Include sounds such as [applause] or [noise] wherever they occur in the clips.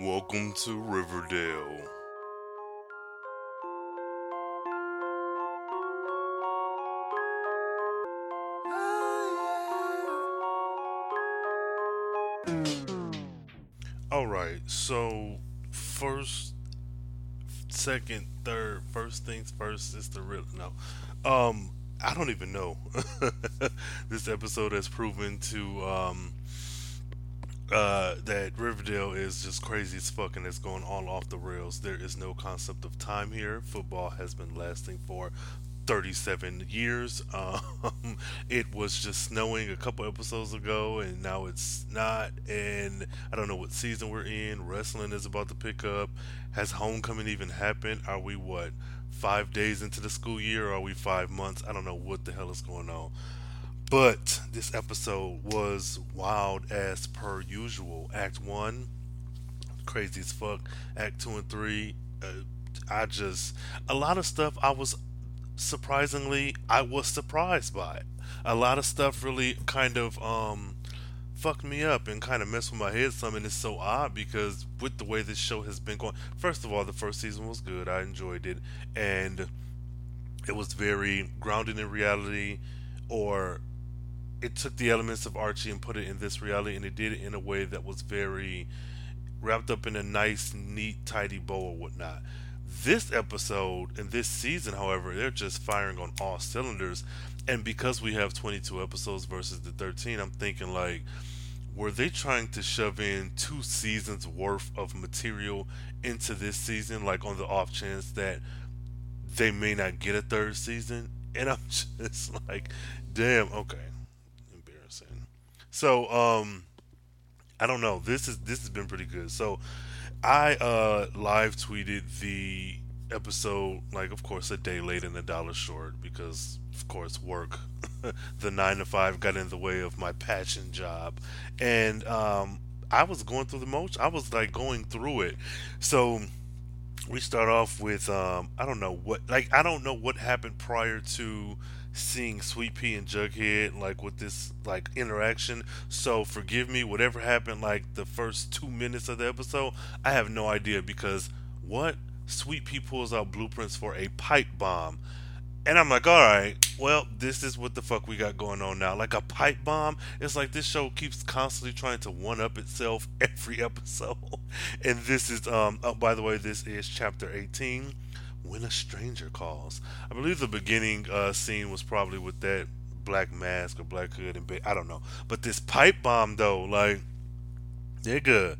Welcome to Riverdale. Alright, so first, second, third, first things first is the real. No. Um, I don't even know. [laughs] this episode has proven to um, uh, that Riverdale is just crazy as fuck and it's going all off the rails. There is no concept of time here. Football has been lasting for 37 years. [laughs] Um, it was just snowing a couple episodes ago, and now it's not. And I don't know what season we're in. Wrestling is about to pick up. Has homecoming even happened? Are we what five days into the school year? Or are we five months? I don't know what the hell is going on. But this episode was wild as per usual. Act one, crazy as fuck. Act two and three, uh, I just a lot of stuff. I was surprisingly, I was surprised by. A lot of stuff really kind of um fucked me up and kind of messed with my head some and it's so odd because with the way this show has been going first of all the first season was good i enjoyed it and it was very grounded in reality or it took the elements of Archie and put it in this reality, and it did it in a way that was very wrapped up in a nice, neat, tidy bow or whatnot. This episode and this season, however, they're just firing on all cylinders. And because we have 22 episodes versus the 13, I'm thinking like, were they trying to shove in two seasons worth of material into this season, like on the off chance that they may not get a third season? And I'm [laughs] just like, damn, okay. So um, I don't know. This is this has been pretty good. So I uh live tweeted the episode like of course a day late and a dollar short because of course work [laughs] the nine to five got in the way of my passion job and um I was going through the most I was like going through it so we start off with um I don't know what like I don't know what happened prior to seeing Sweet Pea and Jughead like with this like interaction. So forgive me, whatever happened like the first two minutes of the episode, I have no idea because what Sweet Pea pulls out blueprints for a pipe bomb. And I'm like, all right, well, this is what the fuck we got going on now. Like a pipe bomb. It's like this show keeps constantly trying to one up itself [laughs] every episode. and this is, um, oh, by the way, this is chapter 18 when a stranger calls. I believe the beginning uh, scene was probably with that black mask or black hood and ba- I don't know. But this pipe bomb though, like, nigga,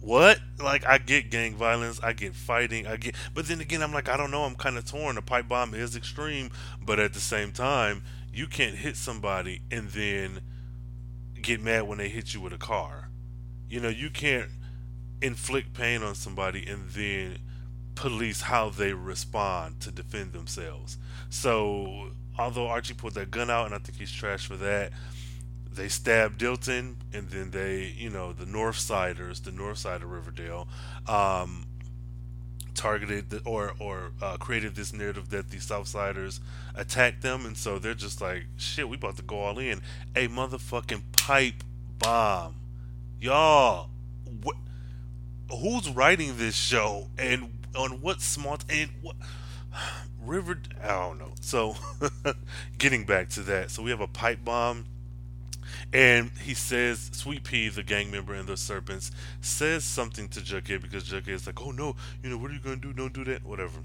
what? Like, I get gang violence, I get fighting, I get, but then again, I'm like, I don't know. I'm kind of torn. A pipe bomb is extreme, but at the same time, you can't hit somebody and then get mad when they hit you with a car. You know, you can't inflict pain on somebody and then police how they respond to defend themselves. So, although Archie pulled that gun out, and I think he's trash for that, they stabbed Dilton, and then they, you know, the North Siders, the North Side of Riverdale, um, targeted the, or or uh, created this narrative that the Southsiders attacked them, and so they're just like, shit, we about to go all in. A motherfucking pipe bomb, y'all. What? Who's writing this show, and on what smart and what [sighs] river I don't know. So [laughs] getting back to that, so we have a pipe bomb and he says, Sweet Pea, the gang member and the serpents, says something to Jughead because Jughead is like, Oh no, you know, what are you gonna do? Don't do that, whatever.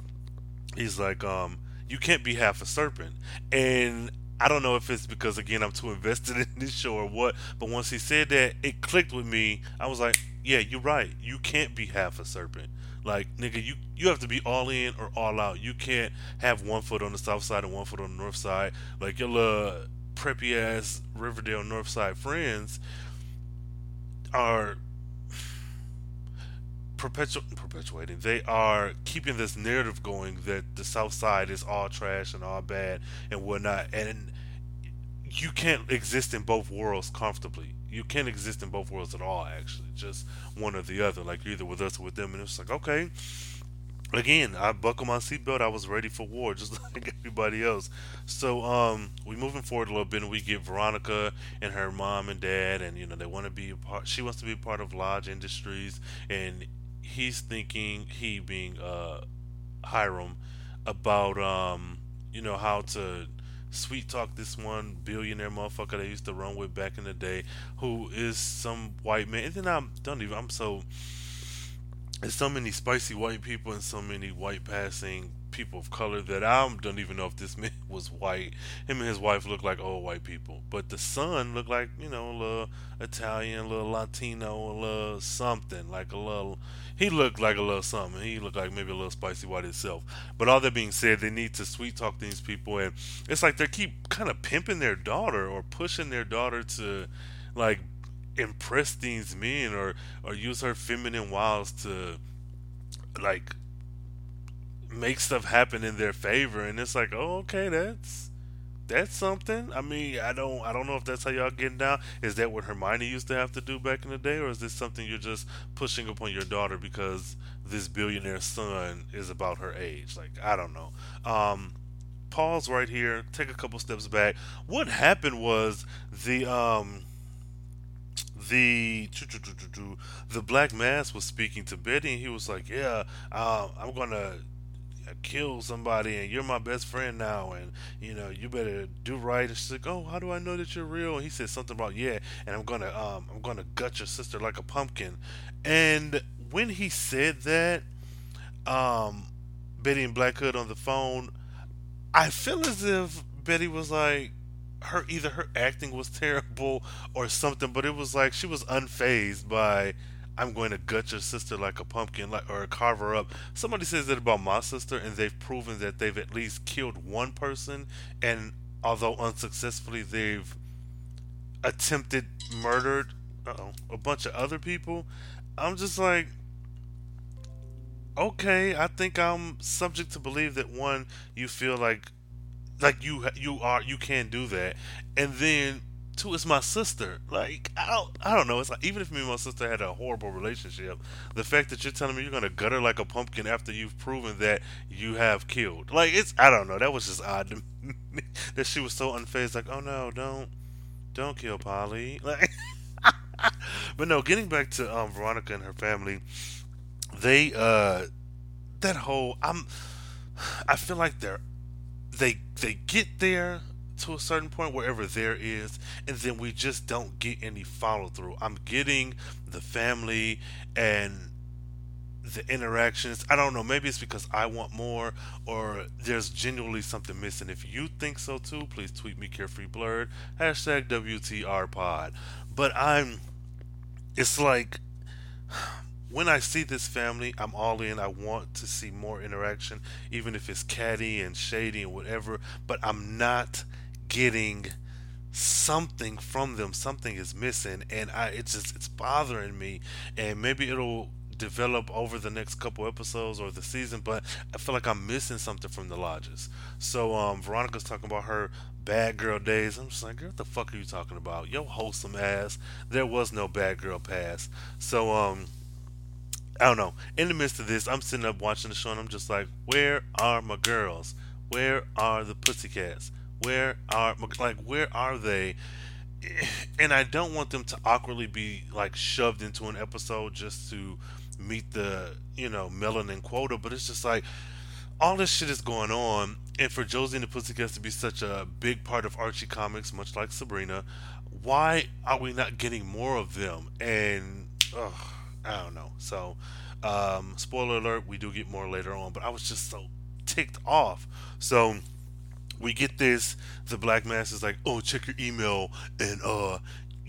He's like, um, you can't be half a serpent. And I don't know if it's because again I'm too invested [laughs] in this show or what, but once he said that, it clicked with me. I was like, Yeah, you're right. You can't be half a serpent. Like nigga, you you have to be all in or all out. You can't have one foot on the south side and one foot on the north side. Like your little preppy ass Riverdale North Side friends are perpetu- perpetuating. They are keeping this narrative going that the South Side is all trash and all bad and whatnot. And you can't exist in both worlds comfortably you can't exist in both worlds at all actually just one or the other like either with us or with them and it's like okay again, I buckled my seatbelt. I was ready for war, [laughs] just like everybody else. So, um, we moving forward a little bit, and we get Veronica and her mom and dad, and you know they want to be a part. She wants to be a part of Lodge Industries, and he's thinking he being uh Hiram about um you know how to sweet talk this one billionaire motherfucker they used to run with back in the day, who is some white man. And then I don't even. I'm so there's so many spicy white people and so many white passing people of color that I don't even know if this man [laughs] was white. Him and his wife look like old white people, but the son looked like you know a little Italian, a little Latino, a little something like a little. He looked like a little something. He looked like maybe a little spicy white himself. But all that being said, they need to sweet talk these people, and it's like they keep kind of pimping their daughter or pushing their daughter to like impress these men or or use her feminine wiles to like make stuff happen in their favor and it's like oh okay that's that's something. I mean i don't i don't know if that's how y'all getting down. Is that what hermione used to have to do back in the day or is this something you're just pushing upon your daughter because this billionaire son is about her age? Like i don't know. Um pause right here. Take a couple steps back. What happened was the um the the black mass was speaking to Betty, and he was like, "Yeah, uh, I'm gonna kill somebody, and you're my best friend now, and you know you better do right." And she's like, "Oh, how do I know that you're real?" And he said something about, "Yeah, and I'm gonna um, I'm gonna gut your sister like a pumpkin." And when he said that, um, Betty and Black Hood on the phone, I feel as if Betty was like, her either her acting was [laughs] terrible or something, but it was like she was unfazed by I'm going to gut your sister like a pumpkin, like or carve her up. Somebody says that about my sister, and they've proven that they've at least killed one person, and although unsuccessfully, they've attempted murdered a bunch of other people. I'm just like, okay, I think I'm subject to believe that one, you feel like like you you are you can do that and then two is my sister. Like i don't i don't know. It's like even if me and my sister had a horrible relationship the fact that you're telling me you're gonna gut her like a pumpkin after you've proven that you have killed. Like it's i don't know. That was just odd to me. [laughs] That she was so unfazed like oh no don't don't kill polly. [laughs] Like but no getting back to um veronica and her family they uh that whole i'm i feel like they're they they get there to a certain point wherever there is and then we just don't get any follow through i'm getting the family and the interactions i don't know maybe it's because i want more or there's genuinely something missing if you think so too please tweet me carefree blurred hashtag wtr pod but i'm it's like when I see this family, I'm all in. I want to see more interaction, even if it's catty and shady and whatever. But I'm not getting something from them. Something is missing, and I it's just it's bothering me. And maybe it'll develop over the next couple episodes or the season. But I feel like I'm missing something from the lodges. So um, Veronica's talking about her bad girl days. I'm just like, girl, what the fuck are you talking about? Yo, wholesome ass. There was no bad girl past. So um I don't know. In the midst of this, I'm sitting up watching the show and I'm just like, where are my girls? Where are the pussycats? Where are like where are they? And I don't want them to awkwardly be like shoved into an episode just to meet the, you know, melanin quota, but it's just like all this shit is going on and for Josie and the Pussycats to be such a big part of Archie comics, much like Sabrina, why are we not getting more of them? And ugh, I don't know. So, um, spoiler alert, we do get more later on, but I was just so ticked off. So, we get this. The Black Mass is like, oh, check your email and uh,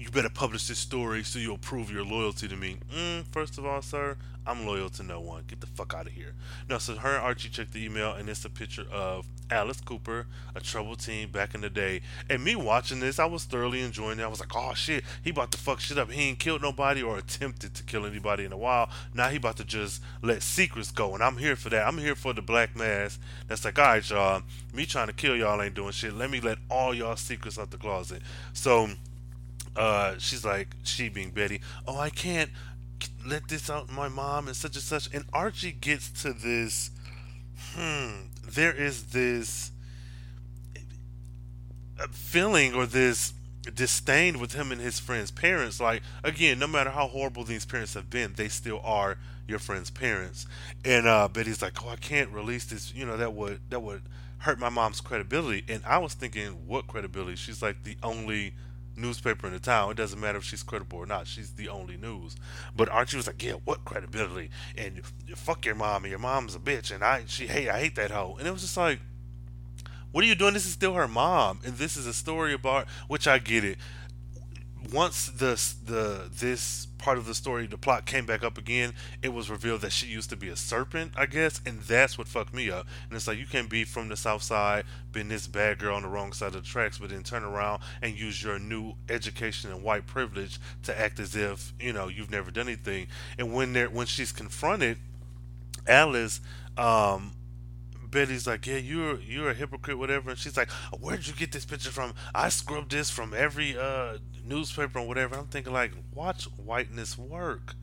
you better publish this story so you'll prove your loyalty to me. Mm, first of all, sir, I'm loyal to no one. Get the fuck out of here. No, so her and Archie checked the email, and it's a picture of Alice Cooper, a troubled teen back in the day. And me watching this, I was thoroughly enjoying it. I was like, oh shit, he about to fuck shit up. He ain't killed nobody or attempted to kill anybody in a while. Now he about to just let secrets go, and I'm here for that. I'm here for the Black Mass. That's like, all right, y'all. Me trying to kill y'all ain't doing shit. Let me let all y'all secrets out the closet. So uh, she's like, she being Betty, oh, I can't let this out my mom and such and such. And Archie gets to this. Hmm. There is this feeling or this disdain with him and his friends' parents. Like again, no matter how horrible these parents have been, they still are your friend's parents. And uh, Betty's like, "Oh, I can't release this. You know that would that would hurt my mom's credibility." And I was thinking, what credibility? She's like the only newspaper in the town. It doesn't matter if she's credible or not. She's the only news. But Archie was like, "Yeah, what credibility? And fuck your mom. And your mom's a bitch. And I, she hate, I hate that hoe." And it was just like, what are you doing? This is still her mom, and this is a story about which I get it. Once the the this part of the story, the plot came back up again, it was revealed that she used to be a serpent, I guess, and that's what fucked me up. And it's like you can't be from the south side, been this bad girl on the wrong side of the tracks, but then turn around and use your new education and white privilege to act as if you know you've never done anything. And when they when she's confronted, Alice. Um, Betty's like, "Yeah, you're you're a hypocrite, whatever." And she's like, "Where'd you get this picture from? I scrubbed this from every uh, newspaper or whatever." I'm thinking like, watch whiteness work.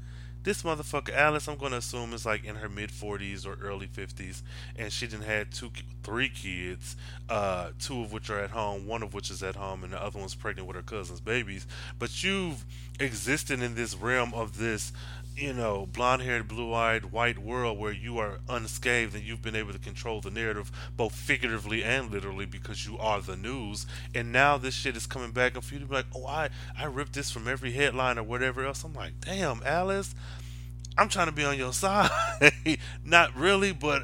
This motherfucker Alice, I'm gonna assume is like in her mid 40s or early 50s, and she didn't had two, three kids, uh, two of which are at home, one of which is at home, and the other one's pregnant with her cousin's babies. But you've existed in this realm of this you know, blonde haired, blue eyed, white world where you are unscathed and you've been able to control the narrative both figuratively and literally because you are the news. And now this shit is coming back and for you to be like, oh, I, I ripped this from every headline or whatever else. I'm like, damn, Alice, I'm trying to be on your [laughs] side. Not really, but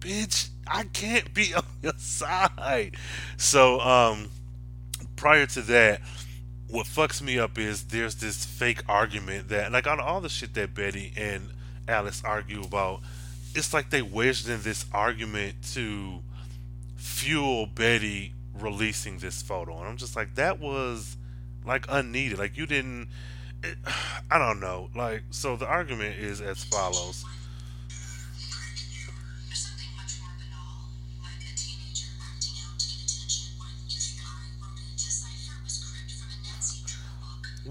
bitch, I can't be [laughs] on your side. So, um, prior to that, what fucks me up is there's this fake argument that like on all the shit that Betty and Alice argue about, it's like they wedged in this argument to fuel Betty releasing this photo, and I'm just like that was like unneeded. Like you didn't. It, [sighs] I don't know. Like so, the argument is as follows.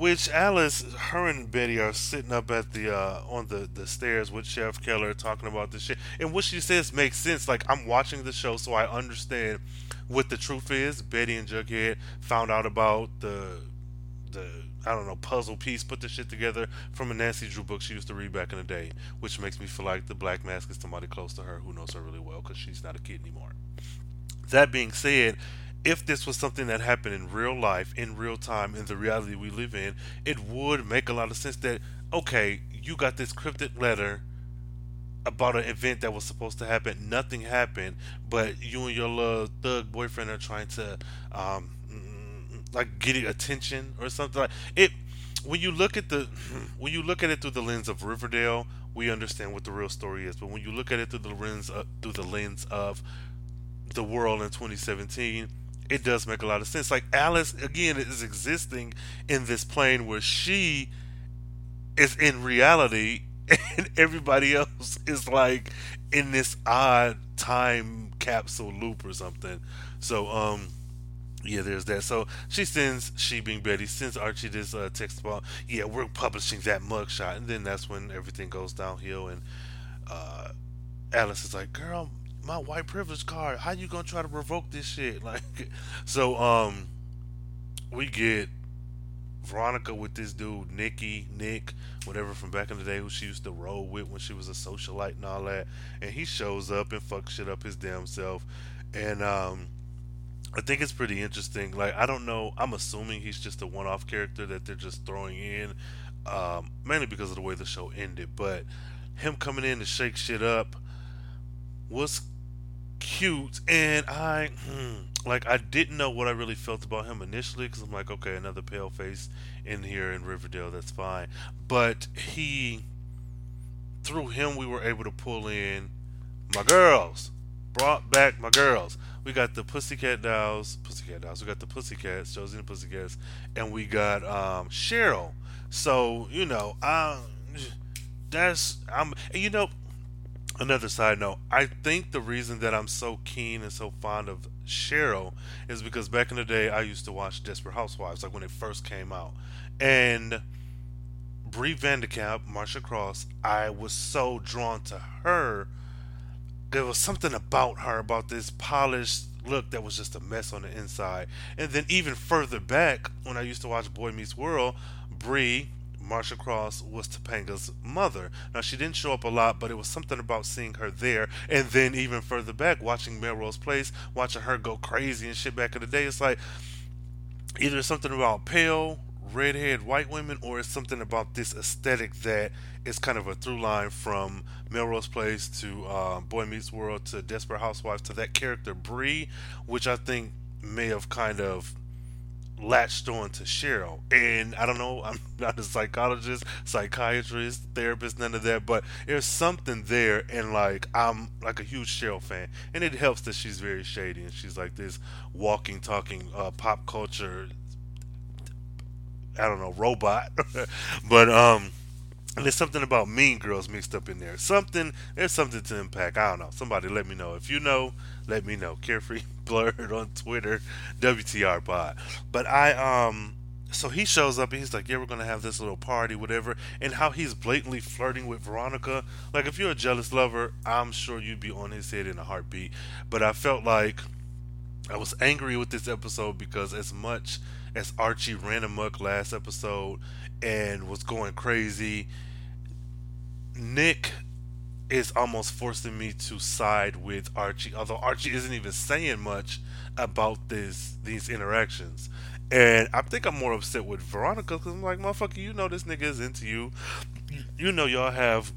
Which Alice, her and Betty are sitting up at the uh, on the, the stairs with Sheriff Keller talking about this shit, and what she says makes sense. Like I'm watching the show, so I understand what the truth is. Betty and Jughead found out about the the I don't know puzzle piece, put the shit together from a Nancy Drew book she used to read back in the day, which makes me feel like the Black Mask is somebody close to her who knows her really well because she's not a kid anymore. That being said, if this was something that happened in real life, in real time, in the reality we live in, it would make a lot of sense that, okay, you got this cryptic letter about an event that was supposed to happen. Nothing happened, but you and your little thug boyfriend are trying to, um, like, get attention or something like it. When you look at the, [clears throat] when you look at it through the lens of Riverdale, we understand what the real story is. But when you look at it through the lens of, through the lens of the world in 2017 it does make a lot of sense. Like Alice again is existing in this plane where she is in reality [laughs] and everybody else is like in this odd time capsule loop or something. So um yeah, there's that. So she sends, she being Betty, sends Archie this uh, text about, yeah, we're publishing that mugshot. And then that's when everything goes downhill. And uh, Alice is like, girl, my white privilege card. How you gonna try to revoke this shit? [laughs] Like, so um, we get Veronica with this dude Nicky, Nick, whatever from back in the day, who she used to roll with when she was a socialite and all that. And he shows up and fucks shit up his damn self. And um, I think it's pretty interesting. Like, I don't know. I'm assuming he's just a one-off character that they're just throwing in, um, mainly because of the way the show ended. But him coming in to shake shit up was cute, and I hmm, like I didn't know what I really felt about him initially because I'm like, okay, another pale face in here in Riverdale, that's fine. But he, through him, we were able to pull in my girls, brought back my girls. We got the Pussycat Dolls, Pussycat Dolls. We got the Pussycats, Josie and Pussycats, and we got um, Cheryl. So you know, I that's I'm and you know another side note i think the reason that i'm so keen and so fond of cheryl is because back in the day i used to watch desperate housewives like when it first came out and Brie Vanderkamp, Marcia Cross, I was so drawn to her. There was something about her, about this polished look that was just a mess on the inside. And then even further back, when I used to watch Boy Meets World, Bree, Marcia Cross was Topanga's mother. Now she didn't show up a lot, but it was something about seeing her there. And then even further back, watching Melrose Place, watching her go crazy and shit back in the day, it's like either something about pale, redhead white women, or it's something about this aesthetic that is kind of a through line from Melrose Place to uh, Boy Meets World to Desperate Housewives to that character Bree, which I think may have kind of latched on to Cheryl. And I don't know, I'm [laughs] not a psychologist, psychiatrist, therapist, none of that, but there's something there. And like, I'm like a huge Cheryl fan. And it helps that she's very shady and she's like this walking, talking uh, pop culture, I don't know, robot. [laughs] but, um, and there's something about Mean Girls mixed up in there. Something, there's something to impact. I don't know. Somebody let me know. If you know, let me know. Carefree [laughs] Blurred on Twitter, WTR Pod. But I, um, so he shows up and he's like, yeah, we're to have this little party, whatever. And how he's blatantly flirting with Veronica. Like, if you're a jealous lover, I'm sure you'd be on his head in a heartbeat. But I felt like I was angry with this episode because as much as Archie ran amok last episode and was going crazy. Nick is almost forcing me to side with Archie, although Archie isn't even saying much about this these interactions. And I think I'm more upset with Veronica because I'm like, motherfucker, you know this nigga is into you. You know y'all have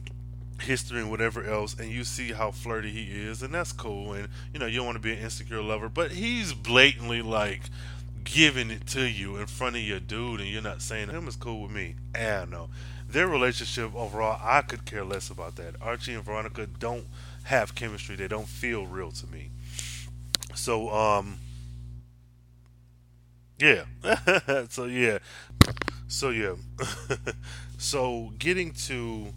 history and whatever else, and you see how flirty he is, and that's cool. And you know you don't want to be an insecure lover, but he's blatantly like giving it to you in front of your dude and you're not saying him is cool with me. I don't know. Their relationship overall, I could care less about that. Archie and Veronica don't have chemistry. They don't feel real to me. So, um, yeah. [laughs] so, yeah. So, yeah. [laughs] so, getting to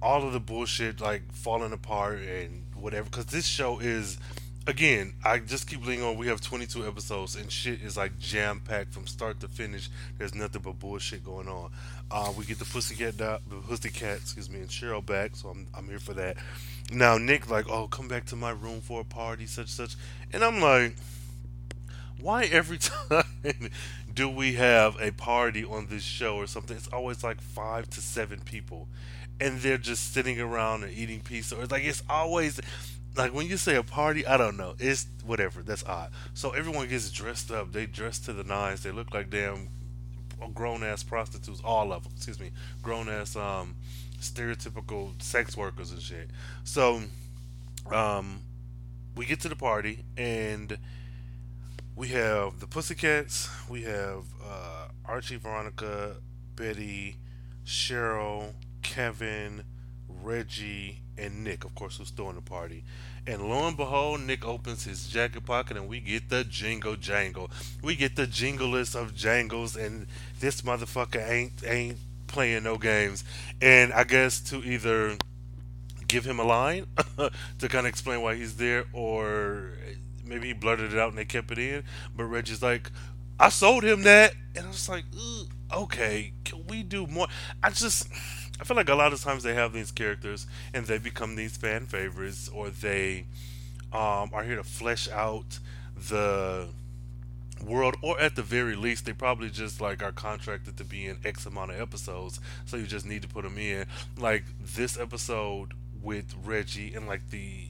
all of the bullshit, like falling apart and whatever, because this show is again, I just keep leaning on. We have 22 episodes, and shit is like jam packed from start to finish. There's nothing but bullshit going on. Uh, we get the pussycat, the pussycat, excuse me, and Cheryl back, so I'm I'm here for that. Now Nick like, oh, come back to my room for a party, such such, and I'm like, why every [laughs] time do we have a party on this show or something? It's always like five to seven people, and they're just sitting around and eating pizza, or like it's always like when you say a party, I don't know. It's whatever. That's odd. So everyone gets dressed up. They dress to the nines. They look like damn grown ass prostitutes. All of them. Excuse me. Grown ass um stereotypical sex workers and shit. So um we get to the party and we have the Pussycats. We have uh, Archie, Veronica, Betty, Cheryl, Kevin, Reggie, and Nick, of course, who's throwing the party. And lo and behold, Nick opens his jacket pocket and we get the jingle jangle. We get the jinglest of jangles, and this motherfucker ain't ain't playing no games. And I guess to either give him a line [laughs] to kind of explain why he's there, or maybe he blurted it out and they kept it in. But Reggie's like, I sold him that, and I was like, okay, can we do more? I just I feel like a lot of times they have these characters and they become these fan favorites, or they um, are here to flesh out the world, or at the very least, they probably just like are contracted to be in X amount of episodes, so you just need to put them in. Like this episode with Reggie and like the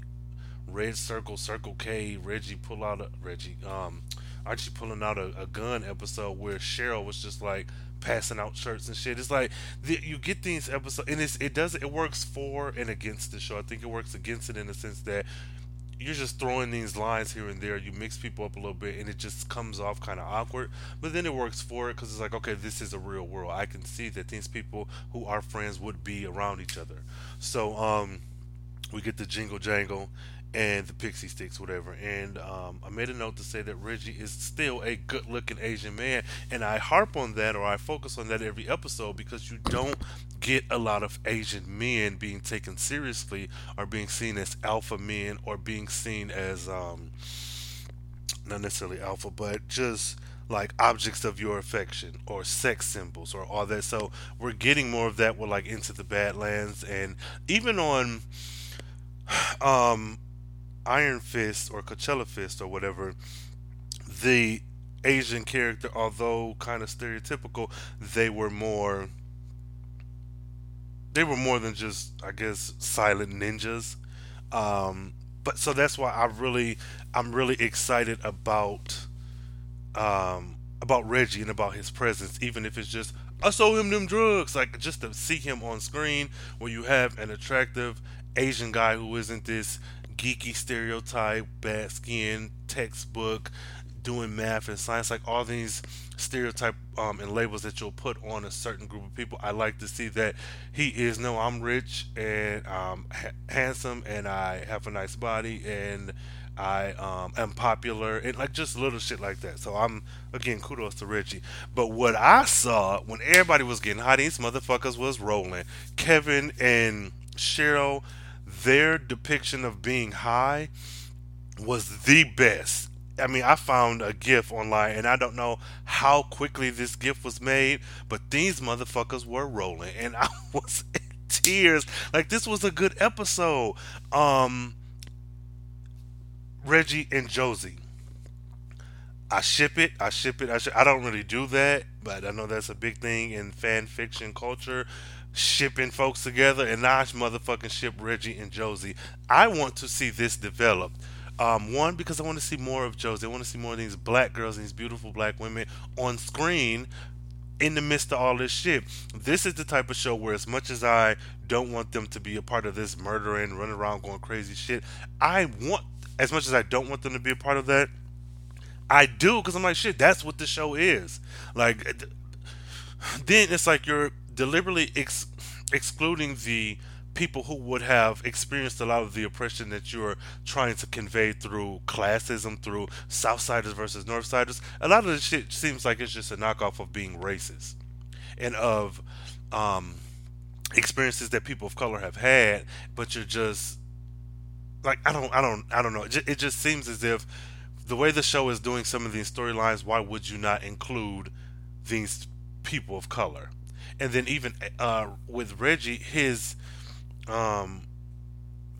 Red Circle Circle K, Reggie pull out a Reggie, um, Archie pulling out a, a gun episode where Cheryl was just like passing out shirts and shit. It's like the, you get these episodes, and it does it works for and against the show. I think it works against it in the sense that you're just throwing these lines here and there. You mix people up a little bit, and it just comes off kind of awkward. But then it works for it because it's like, okay, this is a real world. I can see that these people who are friends would be around each other. So um, we get the jingle jangle and the pixie sticks, whatever. And um, I made a note to say that Reggie is still a good looking Asian man. And I harp on that or I focus on that every episode because you don't get a lot of Asian men being taken seriously or being seen as alpha men or being seen as. Um, not necessarily alpha, but just like objects of your affection or sex symbols or all that. So we're getting more of that with like Into the Badlands and even on [sighs] um Iron Fist or Coachella Fist or whatever, the Asian character, although kind of stereotypical, they were more they were more than just I guess silent ninjas. Um but so that's why I really I'm really excited about um, about Reggie and about his presence, even if it's just I sold him them drugs. Like just to see him on screen, where you have an attractive Asian guy who isn't this geeky stereotype, bad skin, textbook, doing math and science, like all these stereotype um, and labels that you'll put on a certain group of people. I like to see that he is no, I'm rich and um, ha- handsome and I have a nice body and I um, am popular and like just little shit like that. So I'm again kudos to Reggie. But what I saw when everybody was getting hot, these motherfuckers was rolling. Kevin and Cheryl, their depiction of being high was the best. I mean, I found a GIF online, and I don't know how quickly this GIF was made, but these motherfuckers were rolling, and [laughs] I was in tears. Like this was a good episode. Um, Reggie and Josie. I ship it. I ship it. I, sh- I don't really do that, but I know that's a big thing in fan fiction culture. Shipping folks together, and I motherfucking ship Reggie and Josie. I want to see this develop. Um, one because I want to see more of Josie. I want to see more of these black girls these beautiful black women on screen in the midst of all this shit. This is the type of show where, as much as I don't want them to be a part of this murdering, running around going crazy shit, I want as much as I don't want them to be a part of that, I do because I'm like, shit, that's what the show is. Like, then it's like you're deliberately ex- excluding the people who would have experienced a lot of the oppression that you're trying to convey through classism, through Southsiders versus Northsiders. A lot of the shit seems like it's just a knockoff of being racist and of um, experiences that people of color have had, but you're just like I don't I don't I don't know. It just, it just seems as if the way the show is doing some of these storylines, why would you not include these people of color? And then even uh, with Reggie, his um,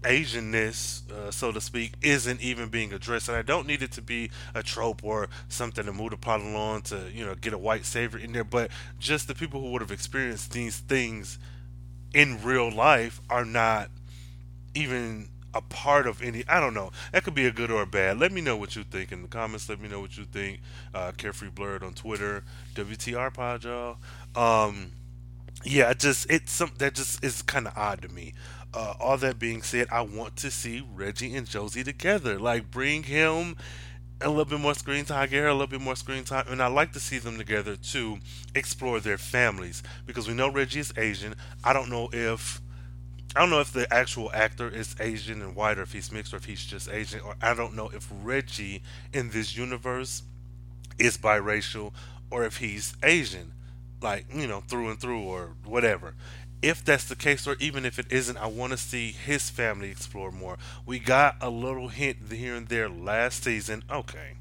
Asianness, uh, so to speak, isn't even being addressed, and I don't need it to be a trope or something to move the plot along to you know get a white savior in there, but just the people who would have experienced these things in real life are not even a part of any. I don't know. That could be a good or a bad. Let me know what you think in the comments. Let me know what you think. Uh, Carefree Blurred on Twitter. WTR Pod, y'all. Um, yeah, just it's some that just is kind of odd to me. Uh, all that being said, I want to see Reggie and Josie together. Like, bring him a little bit more screen time, get her a little bit more screen time, and I like to see them together to explore their families because we know Reggie is Asian. I don't know if I don't know if the actual actor is Asian and white, or if he's mixed, or if he's just Asian, or I don't know if Reggie in this universe is biracial, or if he's Asian, like you know through and through, or whatever. If that's the case, or even if it isn't, I want to see his family explore more. We got a little hint here and there last season. Okay,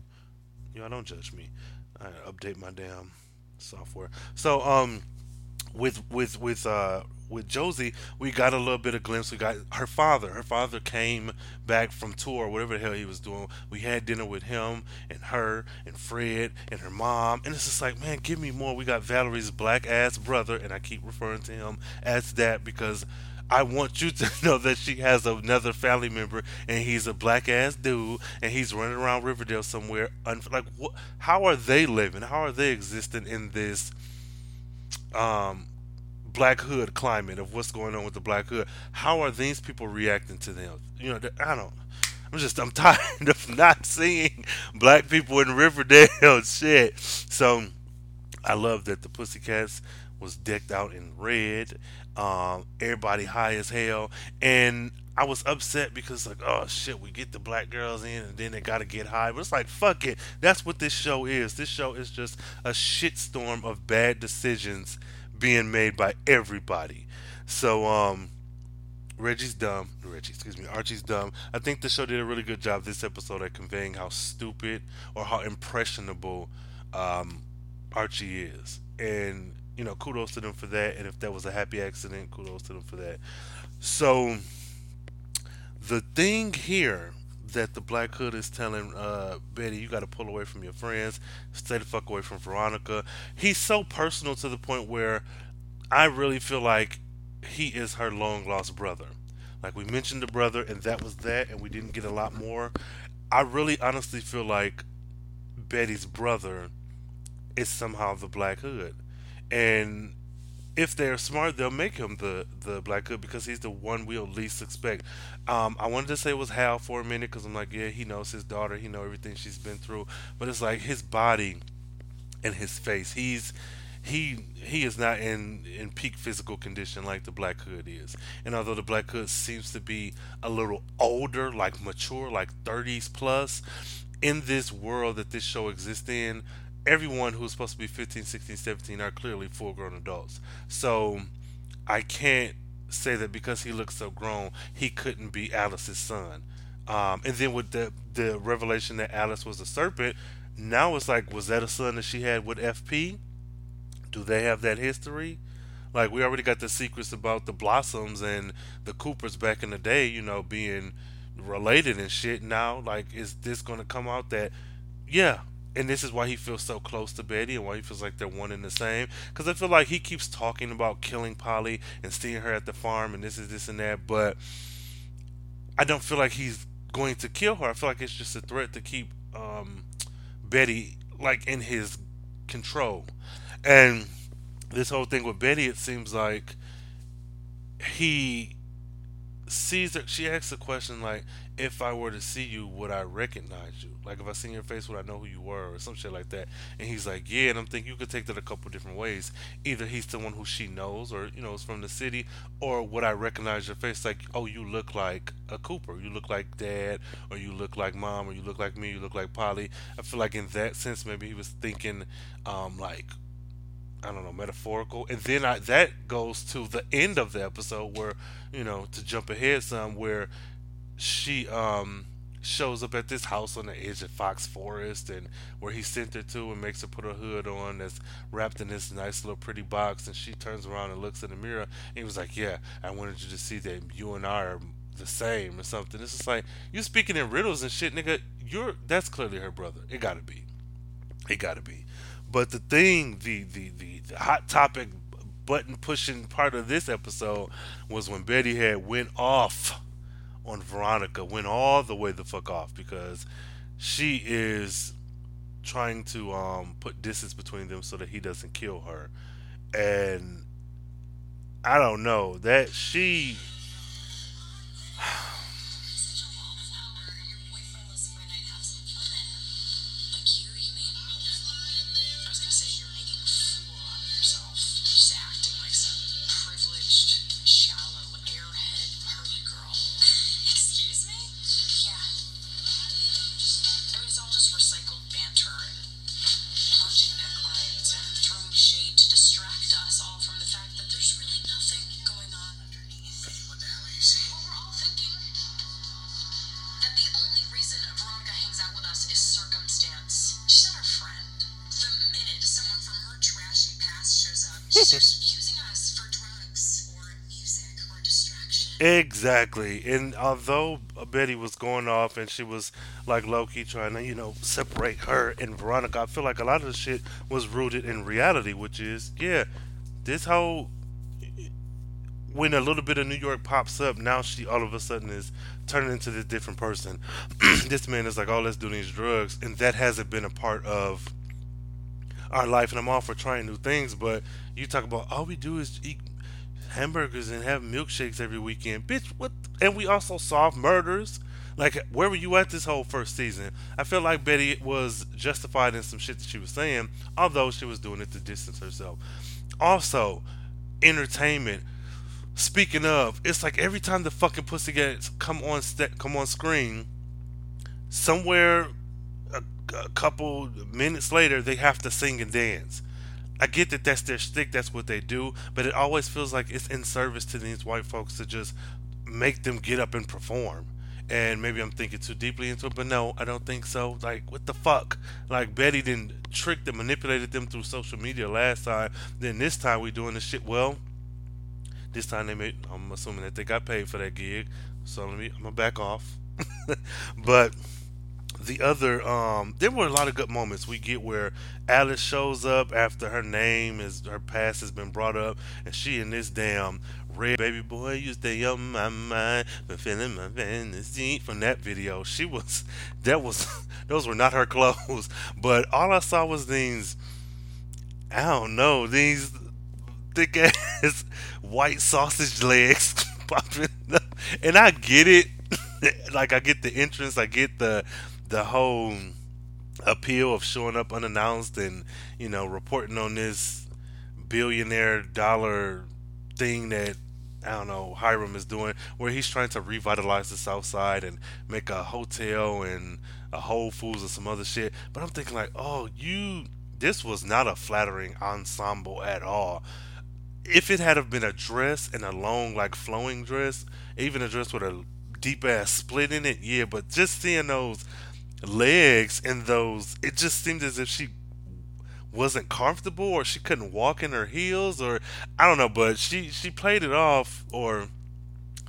y'all don't judge me. I update my damn software. So um with with with uh with Josie, we got a little bit of glimpse. We got her father. Her father came back from tour, whatever the hell he was doing. We had dinner with him and her and Fred and her mom, and it's just like, man, give me more. We got Valerie's black ass brother, and I keep referring to him as that because I want you to [laughs] know that she has another family member, and he's a black ass dude, and he's running around Riverdale somewhere. Like, what? How are they living? How are they existing in this? um, black hood climate of what's going on with the black hood. How are these people reacting to them? You know, I don't. I'm just I'm [laughs] tired of not seeing black people in Riverdale [laughs] shit. So I love that the Pussycats was decked out in red. Um, everybody high as hell, and I was upset because like, oh shit, we get the black girls in, and then they gotta get high. But it's like, fuck it. That's what this show is. This show is just a shitstorm of bad decisions being made by everybody. So, um, Reggie's dumb. Reggie, excuse me. Archie's dumb. I think the show did a really good job this episode at conveying how stupid or how impressionable um, Archie is, and you know, kudos to them for that. And if that was a happy accident, kudos to them for that. So the thing here that the Black Hood is telling uh, Betty, you got to pull away from your friends, stay the fuck away from Veronica. He's so personal to the point where I really feel like he is her long lost brother. Like we mentioned the brother, and that was that, and we didn't get a lot more. I really honestly feel like Betty's brother is somehow the Black Hood, and if they're smart, they'll make him the the Black Hood because he's the one we'll least expect. Um, I wanted to say it was Hal for a minute because I'm like, yeah, he knows his daughter, he know everything she's been through, but it's like his body and his face. He's he he is not in in peak physical condition like the Black Hood is. And although the Black Hood seems to be a little older, like mature, like 30s plus, in this world that this show exists in, everyone who's supposed to be 15, 16, 17 are clearly full grown adults. So I can't say that because he looks so grown, he couldn't be Alice's son. Um, and then with the the revelation that Alice was a serpent, now it's like, was that a son that she had with FP? Do they have that history? Like we already got the secrets about the Blossoms and the Coopers back in the day, you know, being related and shit. Now, like, is this going to come out that, yeah, and this is why he feels so close to Betty and why he feels like they're one and the same. Because I feel like he keeps talking about killing Polly and seeing her at the farm and this is this and that, but I don't feel like he's going to kill her. I feel like it's just a threat to keep um, Betty like in his control. And this whole thing with Betty, it seems like he her. She asks a question like, "If I were to see you, would I recognize you? Like, if I seen your face, would I know who you were, or some shit like that?" And he's like, "Yeah." And I'm thinking you could take that a couple different ways. Either he's someone who she knows, or you know, is from the city, or would I recognize your face? Like, oh, you look like a Cooper. You look like Dad, or you look like Mom, or you look like me. You look like Polly. I feel like in that sense, maybe he was thinking, um, like I don't know, metaphorical. And then I, that goes to the end of the episode where, you know, to jump ahead some, where she um shows up at this house on the edge of Fox Forest and where he sent her to and makes her put her hood on that's wrapped in this nice little pretty box and she turns around and looks in the mirror and he was like, Yeah, I wanted you to see that you and I are the same or something. It's just like you speaking in riddles and shit, nigga, you're that's clearly her brother. It gotta be. It gotta be. But the thing, the the the, the hot topic button pushing part of this episode was when Betty had went off on Veronica, went all the way the fuck off because she is trying to um, put distance between them so that he doesn't kill her, and I don't know that she Exactly. And although Betty was going off and she was like Loki trying to, you know, separate her and Veronica, I feel like a lot of the shit was rooted in reality, which is, yeah, this whole when a little bit of New York pops up, now she all of a sudden is turning into this different person. [clears throat] this man is like, oh, let's do these drugs, and that hasn't been a part of our life. And I'm all for trying new things, but you talk about all we do is eat hamburgers and have milkshakes every weekend. Bitch, what? And we also solve murders. Like, where were you at this whole first season? I feel like Betty was justified in some shit that she was saying, although she was doing it to distance herself. Also, entertainment. Speaking of, it's like every time the fucking Pussycats come on st- come on screen, somewhere a, a couple minutes later they have to sing and dance. I get that that's their stick, that's what they do, but it always feels like it's in service to these white folks to just make them get up and perform. And maybe I'm thinking too deeply into it, but no, I don't think so. Like, what the fuck? Like, Betty didn't trick them, manipulated them through social media last time. Then this time we doing this shit. Well, this time they made. I'm assuming that they got paid for that gig. So let me. I'm gonna back off. [laughs] but the other um there were a lot of good moments. We get where alice shows up after her name is her past has been brought up and she in this damn red baby boy you stay on my mind. But feeling my fantasy. From that video she was [laughs] that was [laughs] those were not her clothes. [laughs] But all i saw was these i don't know these thick ass white sausage legs popping up. And i get it. Like I get the entrance, I get the the whole appeal of showing up unannounced and you know reporting on this billionaire dollar thing that I don't know Hiram is doing, where he's trying to revitalize the South Side and make a hotel and a Whole Foods and some other shit. But I'm thinking like, oh, you, this was not a flattering ensemble at all. If it had have been a dress and a long like flowing dress, even a dress with a deep ass split in it, yeah. But just seeing those legs and those it just seemed as if she wasn't comfortable or she couldn't walk in her heels or I don't know but she she played it off or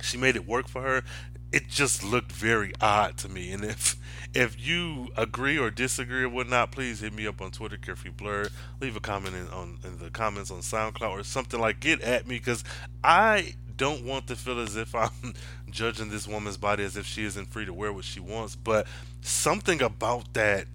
she made it work for her. It just looked very odd to me. And if if you agree or disagree or whatnot please hit me up on Twitter Carefree Blur. Leave a comment in, on in the comments on SoundCloud or something like get at me because I don't want to feel as if [laughs] I'm judging this woman's body as if she isn't free to wear what she wants, but something about that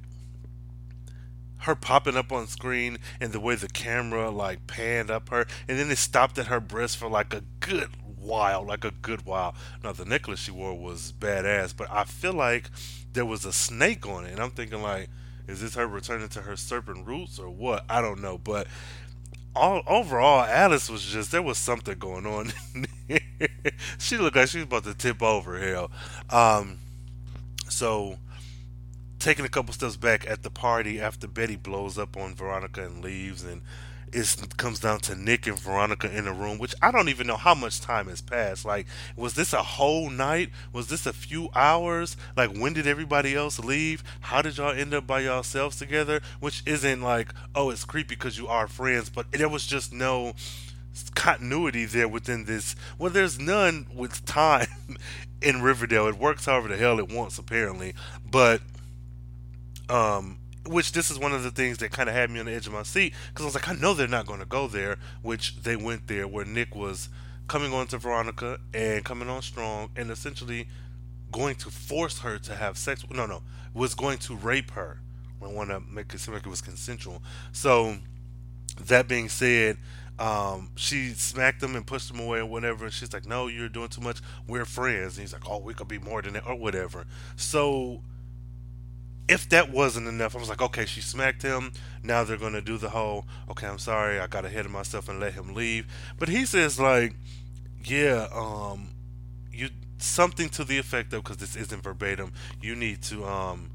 her popping up on screen and the way the camera like panned up her and then it stopped at her breast for like a good while, like a good while. Now the necklace she wore was badass, but I feel like there was a snake on it and I'm thinking like is this her returning to her serpent roots or what? I don't know, but all overall, Alice was just there was something going on. [laughs] she looked like she was about to tip over. Hell, um, so taking a couple steps back at the party after Betty blows up on Veronica and leaves, and it comes down to Nick and Veronica in a room, which I don't even know how much time has passed. Like, was this a whole night? Was this a few hours? Like, when did everybody else leave? How did y'all end up by yourselves together? Which isn't like, oh, it's creepy because you are friends, but there was just no continuity there within this. Well, there's none with time [laughs] in Riverdale. It works however the hell it wants, apparently, but um which this is one of the things that kind of had me on the edge of my seat because I was like, I know they're not going to go there, which they went there where Nick was coming on to Veronica and coming on strong and essentially going to force her to have sex. No, no, was going to rape her. I want to make it seem like it was consensual. So, that being said, um, she smacked him and pushed him away or whatever. And she's like, "No, you're doing too much. We're friends." And he's like, "Oh, we could be more than that or whatever." So if that wasn't enough, I was like, okay, she smacked him. Now they're gonna do the whole, okay, I'm sorry, I got ahead of myself and let him leave. But he says like, yeah, um, you something to the effect of because this isn't verbatim. You need to um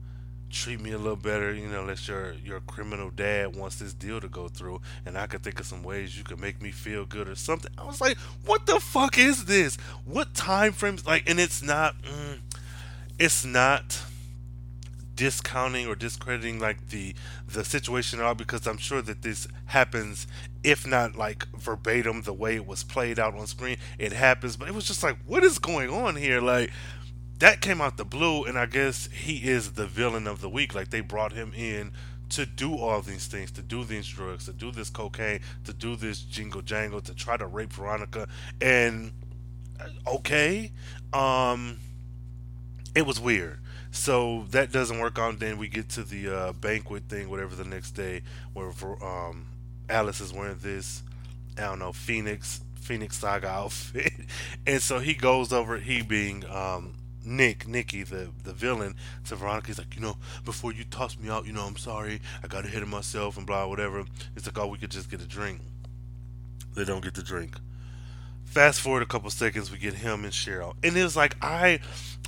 treat me a little better, you know, unless your your criminal dad wants this deal to go through, and I could think of some ways you could make me feel good or something. I was like, what the fuck is this? What time frames? Like, and it's not, mm, it's not discounting or discrediting like the the situation at all because I'm sure that this happens if not like verbatim the way it was played out on screen it happens. But it was just like what is going on here? Like that came out the blue and I guess he is the villain of the week. Like they brought him in to do all these things to do these drugs to do this cocaine to do this jingle jangle to try to rape Veronica. And uh, okay um it was weird so that doesn't work out. Then we get to the uh, banquet thing, whatever the next day, where um, Alice is wearing this, I don't know, Phoenix Phoenix Saga [laughs] outfit, and so he goes over. He being um, Nick, Nicky, the the villain, to Veronica. He's like, you know, before you toss me out, you know, I'm sorry, I got ahead of myself and blah, whatever. It's like, oh, we could just get a drink. They don't get the drink. Fast forward a couple seconds, we get him and Cheryl, and it was like I,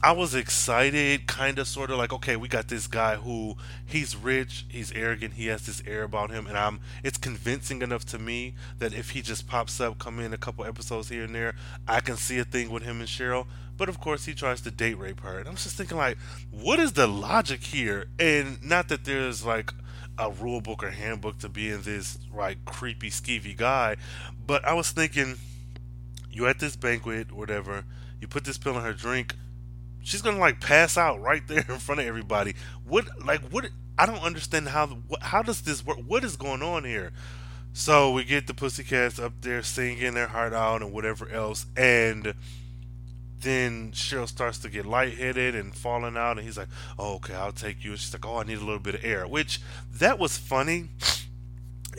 I was excited, kind of, sort of like, okay, we got this guy who he's rich, he's arrogant, he has this air about him, and I'm, it's convincing enough to me that if he just pops up, come in a couple episodes here and there, I can see a thing with him and Cheryl. But of course, he tries to date rape her, and I'm just thinking like, what is the logic here? And not that there's like a rule book or handbook to being this like creepy skeevy guy but i was thinking you at this banquet whatever you put this pill in her drink she's gonna like pass out right there in front of everybody what like what i don't understand how how does this work what is going on here so we get the pussycats up there singing their heart out and whatever else and then Cheryl starts to get lightheaded and falling out, and he's like, oh, "Okay, I'll take you." And she's like, "Oh, I need a little bit of air," which that was funny.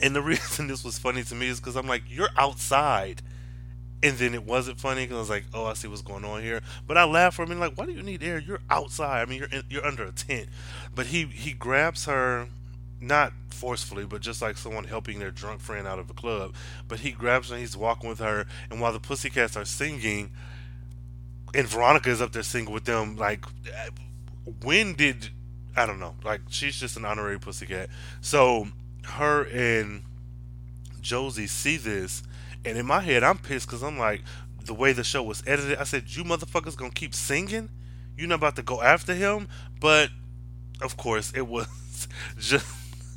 And the [laughs] reason this was funny to me is because I'm like, "You're outside," and then it wasn't funny because I was like, "Oh, I see what's going on here." But I laughed for him, like, "Why do you need air? You're outside. I mean, you're in, you're under a tent." But he he grabs her not forcefully, but just like someone helping their drunk friend out of a club. But he grabs her and he's walking with her, and while the Pussycats are singing, and Veronica is up there singing with them. Like, uh, when did I don't know? Like, she's just an honorary pussycat. So her and Josie see this, and in my head, I'm pissed because I'm like, the way the show was edited. I said, you motherfuckers gonna keep singing? You're not about to go after him? But of course, it was [laughs] just.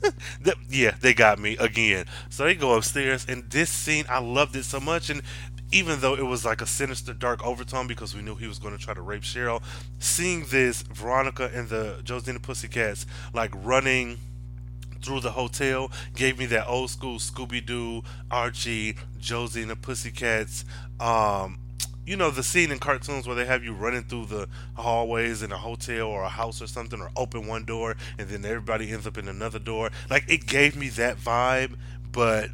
[laughs] yeah, they got me again. So they go upstairs, and this scene, I loved it so much. And even though it was like a sinister, dark overtone because we knew he was going to try to rape Cheryl, seeing this Veronica and the the Pussycats like running through the hotel gave me that old school Scooby Doo, Archie, Josie and the Pussycats. Um, you know the scene in cartoons where they have you running through the hallways in a hotel or a house or something, or open one door and then everybody ends up in another door. Like it gave me that vibe, but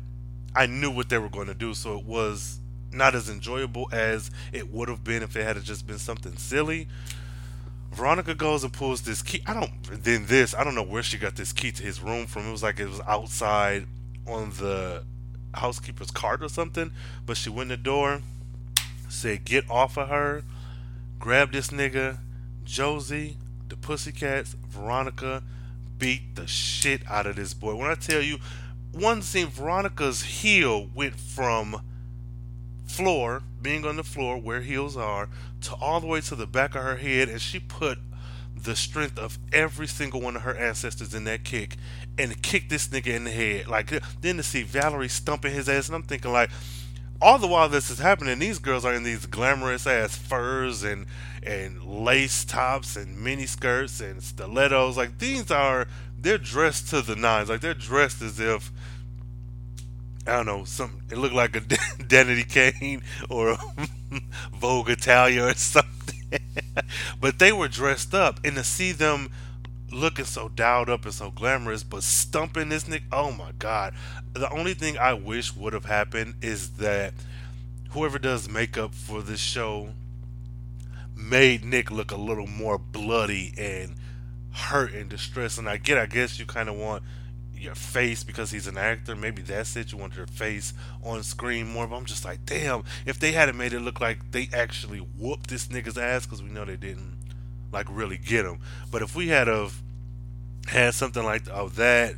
I knew what they were going to do, so it was not as enjoyable as it would have been if it had just been something silly. Veronica goes and pulls this key. I don't. Then this. I don't know where she got this key to his room from. It was like it was outside on the housekeeper's cart or something. But she went in the door, said, "Get off of her." Grab this nigga, Josie, the Pussycats, Veronica, beat the shit out of this boy. When I tell you, one scene, Veronica's heel went from floor, being on the floor where heels are, to all the way to the back of her head, and she put the strength of every single one of her ancestors in that kick and kicked this nigga in the head. Like then to see Valerie stumping his ass, and I'm thinking like, all the while this is happening, these girls are in these glamorous ass furs and and lace tops and mini skirts and stilettos. Like these are they're dressed to the nines. Like they're dressed as if I don't know, some it looked like a [laughs] Danity Kane or [laughs] Vogue Italia or something. [laughs] but they were dressed up, and to see them looking so dialed up and so glamorous, but stumping this Nick, oh my god! The only thing I wish would have happened is that whoever does makeup for this show made Nick look a little more bloody and hurt and distressed. And I get, I guess you kind of want your face because he's an actor. Maybe that's it. You want your face on screen more. But I'm just like, damn, if they hadn't made it look like they actually whooped this nigga's ass, because we know they didn't like really get him. But if we had of had something like of that,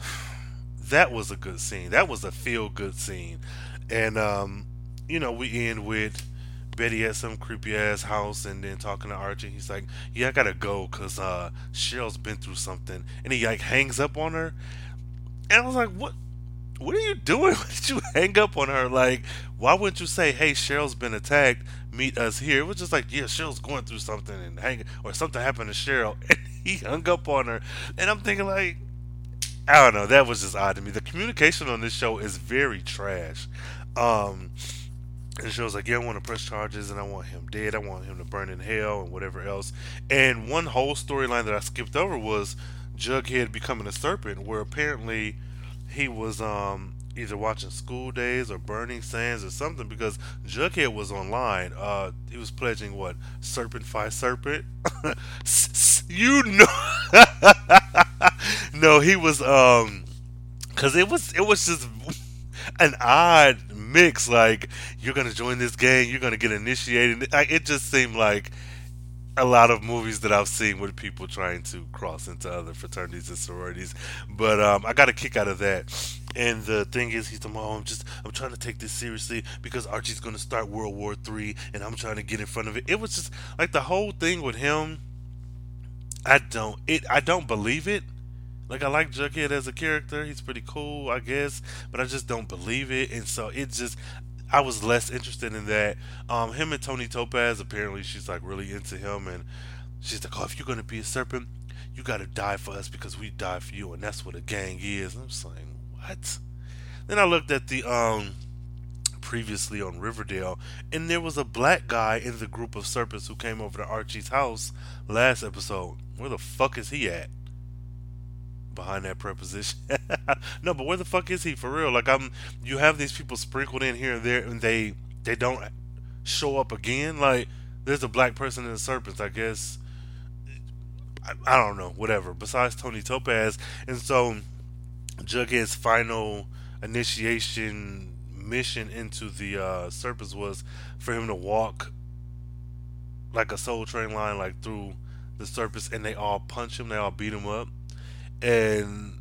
[sighs] that was a good scene. That was a feel good scene. And um, you know, we end with Betty at some creepy ass house and then talking to Archie. He's like, "Yeah, I gotta go because uh, Cheryl's been through something," and he like hangs up on her. And I was like, "What? What are you doing? [laughs] Why did you hang up on her? Like, why wouldn't you say, "Hey, Cheryl's been attacked. Meet us here." It was just like, "Yeah, Cheryl's going through something and hang or something happened to Cheryl," [laughs] and he hung up on her. And I'm thinking like. I don't know. That was just odd to me. The communication on this show is very trash. Um, and she was like, "Yeah, I want to press charges, and I want him dead. I want him to burn in hell, and whatever else." And one whole storyline that I skipped over was Jughead becoming a serpent, where apparently he was um, either watching School Daze or Burning Sands or something because Jughead was online. Uh, he was pledging what serpent fight serpent. [laughs] you know, [laughs] no, he was um, because it was it was just an odd mix. Like you're gonna join this gang, you're gonna get initiated. It just seemed like a lot of movies that I've seen with people trying to cross into other fraternities and sororities. But um, I got a kick out of that. And the thing is, he's like, "Oh, I'm just, I'm trying to take this seriously because Archie's going to start World War Three, and I'm trying to get in front of it." It was just like the whole thing with him. I don't, it, I don't believe it. Like I like Jughead as a character; he's pretty cool, I guess, but I just don't believe it, and so it just, I was less interested in that. Um, him and Toni Topaz, apparently she's like really into him, and she's like, "Oh, if you're gonna be a serpent, you gotta die for us because we die for you, and that's what a gang is." And I'm like, what? Then I looked at the um previously on Riverdale, and there was a black guy in the group of serpents who came over to Archie's house last episode. Where the fuck is he at? Behind that preposition. [laughs] no, but where the fuck is he for real? Like I'm you have these people sprinkled in here and there and they they don't show up again. Like there's a black person in the serpents, I guess. I, I don't know, whatever. Besides Toni Topaz, and so Jughead's final initiation mission into the uh, Serpents was for him to walk like a Soul Train line, like through the Serpents, and they all punch him, they all beat him up, and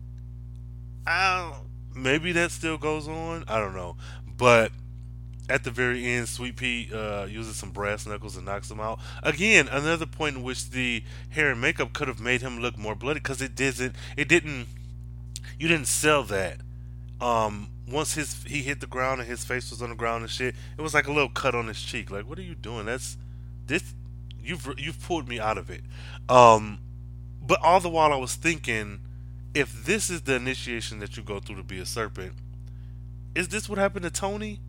I maybe that still goes on. I don't know, but at the very end, Sweet Pea uh, uses some brass knuckles and knocks him out. Again, another point in which the hair and makeup could have made him look more bloody because it didn't. It didn't. You didn't sell that. Um, once his he hit the ground and his face was on the ground and shit, it was like a little cut on his cheek. Like, what are you doing? That's this. You've you've pulled me out of it. Um, but all the while I was thinking, if this is the initiation that you go through to be a serpent, is this what happened to Toni?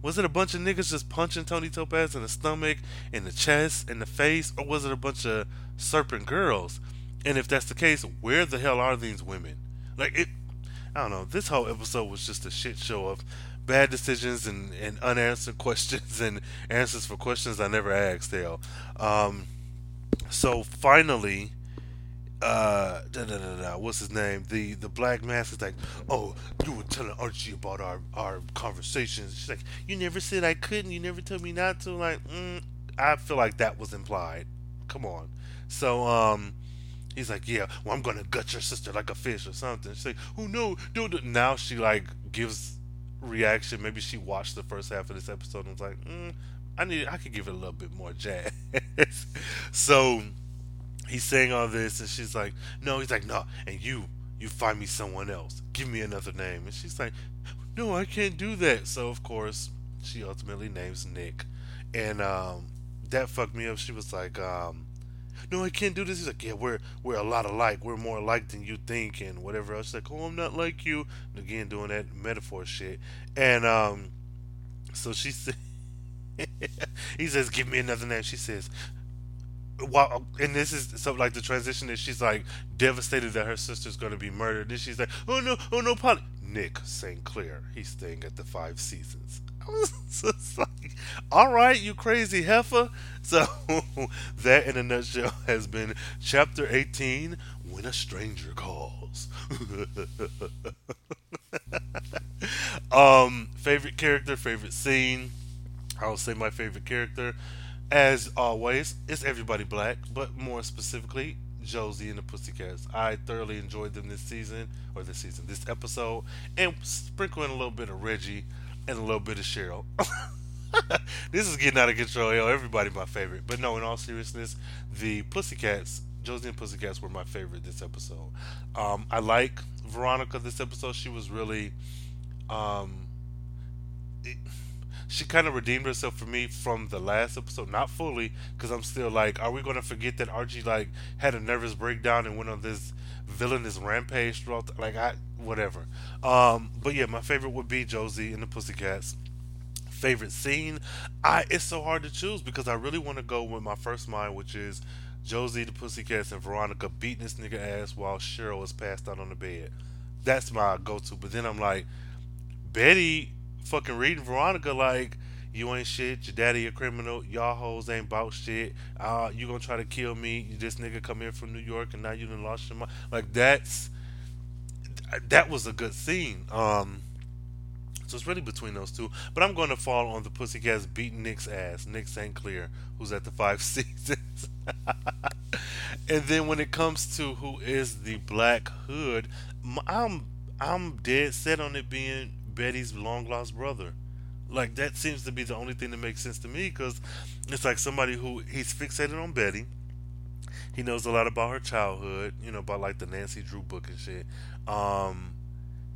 Was it a bunch of niggas just punching Toni Topaz in the stomach, in the chest, in the face, or was it a bunch of serpent girls? And if that's the case, where the hell are these women? Like it, I don't know. This whole episode was just a shit show of bad decisions and, and unanswered [laughs] questions and answers for questions I never asked. Hell, um, so finally, uh, da, da, da, da, what's his name? The the black mask is like, oh, you were telling Archie about our our conversations. She's like, you never said I couldn't. You never told me not to. Like, mm, I feel like that was implied. Come on. So um, he's like, yeah, well, I'm gonna gut your sister like a fish or something. She's like, oh no, do it. Now she like gives reaction. Maybe she watched the first half of this episode and was like, mm, I need, I could give it a little bit more jazz. [laughs] so he's saying all this, and she's like, no. He's like, no, and you, you find me someone else. Give me another name. And she's like, no, I can't do that. So of course, she ultimately names Nick, and um, that fucked me up. She was like, um, no, I can't do this. He's like, yeah, we're we're a lot alike. We're more alike than you think, and whatever else. She's like, oh, I'm not like you. And again, doing that metaphor shit, and um, so she [laughs] said, he says, give me another name. She says, while and this is so like the transition is she's like devastated that her sister's going to be murdered. Then she's like, oh no, oh no, Polly. Nick St. Clair, he's staying at the Five Seasons. [laughs] I was just like, all right, you crazy heifer. [laughs] So that, in a nutshell, has been chapter 18. When a stranger calls. [laughs] um, favorite character, favorite scene. I'll say my favorite character, as always, it's everybody black, but more specifically, Josie and the Pussycats. I thoroughly enjoyed them this season, or this season, this episode, and sprinkle in a little bit of Reggie and a little bit of Cheryl. [laughs] this is getting out of control. Yo, everybody my favorite. But no, in all seriousness, the Pussycats, Josie and Pussycats were my favorite this episode. Um, I like Veronica this episode. She was really, um, it, she kind of redeemed herself for me from the last episode, not fully, because I'm still like, are we going to forget that Archie like had a nervous breakdown and went on this villainous rampage throughout? The, like I whatever. Um, but yeah, my favorite would be Josie and the Pussycats. Favorite scene, I it's so hard to choose because I really want to go with my first mind, which is Josie, the Pussycats, and Veronica beating this nigga ass while Cheryl is passed out on the bed. That's my go-to. But then I'm like, Betty fucking reading Veronica like you ain't shit, your daddy a criminal, y'all hoes ain't about shit. Uh, you gonna try to kill me? This nigga come here from New York and now you done lost your mind. Like that's that was a good scene. Um, So it's really between those two. But I'm going to fall on the Pussycats beating Nick's ass, Nick St. Clair, who's at the five [laughs] seasons. [laughs] and then when it comes to who is the Black Hood, I'm I'm dead set on it being Betty's long lost brother. Like that seems to be the only thing that makes sense to me because it's like somebody who he's fixated on Betty. He knows a lot about her childhood, you know, about like the Nancy Drew book and shit. Um,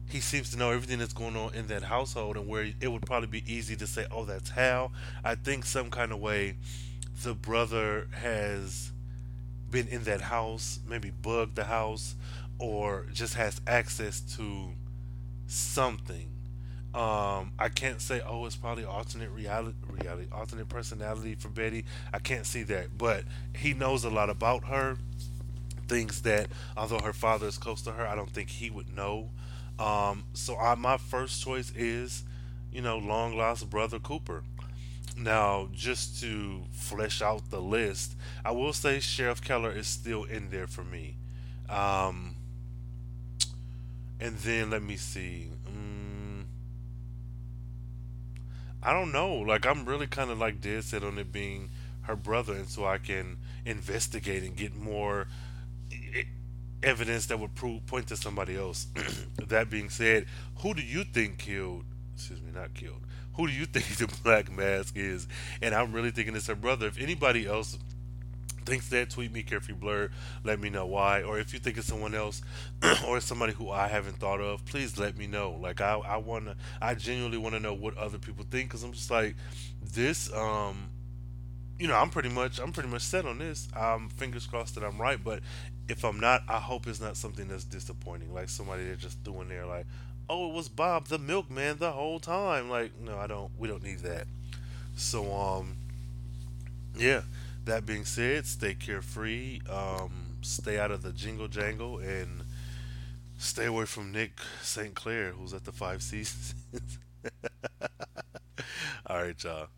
he seems to know everything that's going on in that household and where it would probably be easy to say, oh, that's Hal. I think some kind of way the brother has been in that house, maybe bugged the house, or just has access to something. Um, I can't say, oh, it's probably alternate reality, reality, alternate personality for Betty. I can't see that, but he knows a lot about her. Things that, although her father is close to her, I don't think he would know. Um, so I, my first choice is, you know, long lost brother Cooper. Now, just to flesh out the list, I will say Sheriff Keller is still in there for me. Um, and then let me see. I don't know. Like I'm really kind of like dead set on it being her brother, and so I can investigate and get more evidence that would prove point to somebody else. [clears throat] that being said, who do you think killed? Excuse me, not killed. Who do you [laughs] think the Black Mask is? And I'm really thinking it's her brother. If anybody else thinks that, tweet me Carefree Blur. Let me know why. Or if you think it's someone else [clears throat] or somebody who I haven't thought of, please let me know. Like I, I wanna, I genuinely want to know what other people think because I'm just like this. Um, you know, I'm pretty much I'm pretty much set on this. Um, fingers crossed that I'm right, but if I'm not, I hope it's not something that's disappointing, like somebody that just threw in there like, oh, it was Bob the milkman the whole time. Like, no, I don't. We don't need that. So, um, yeah. That being said, stay carefree. Um, stay out of the jingle jangle and stay away from Nick St. Clair, who's at the Five Seasons. [laughs] All right, y'all.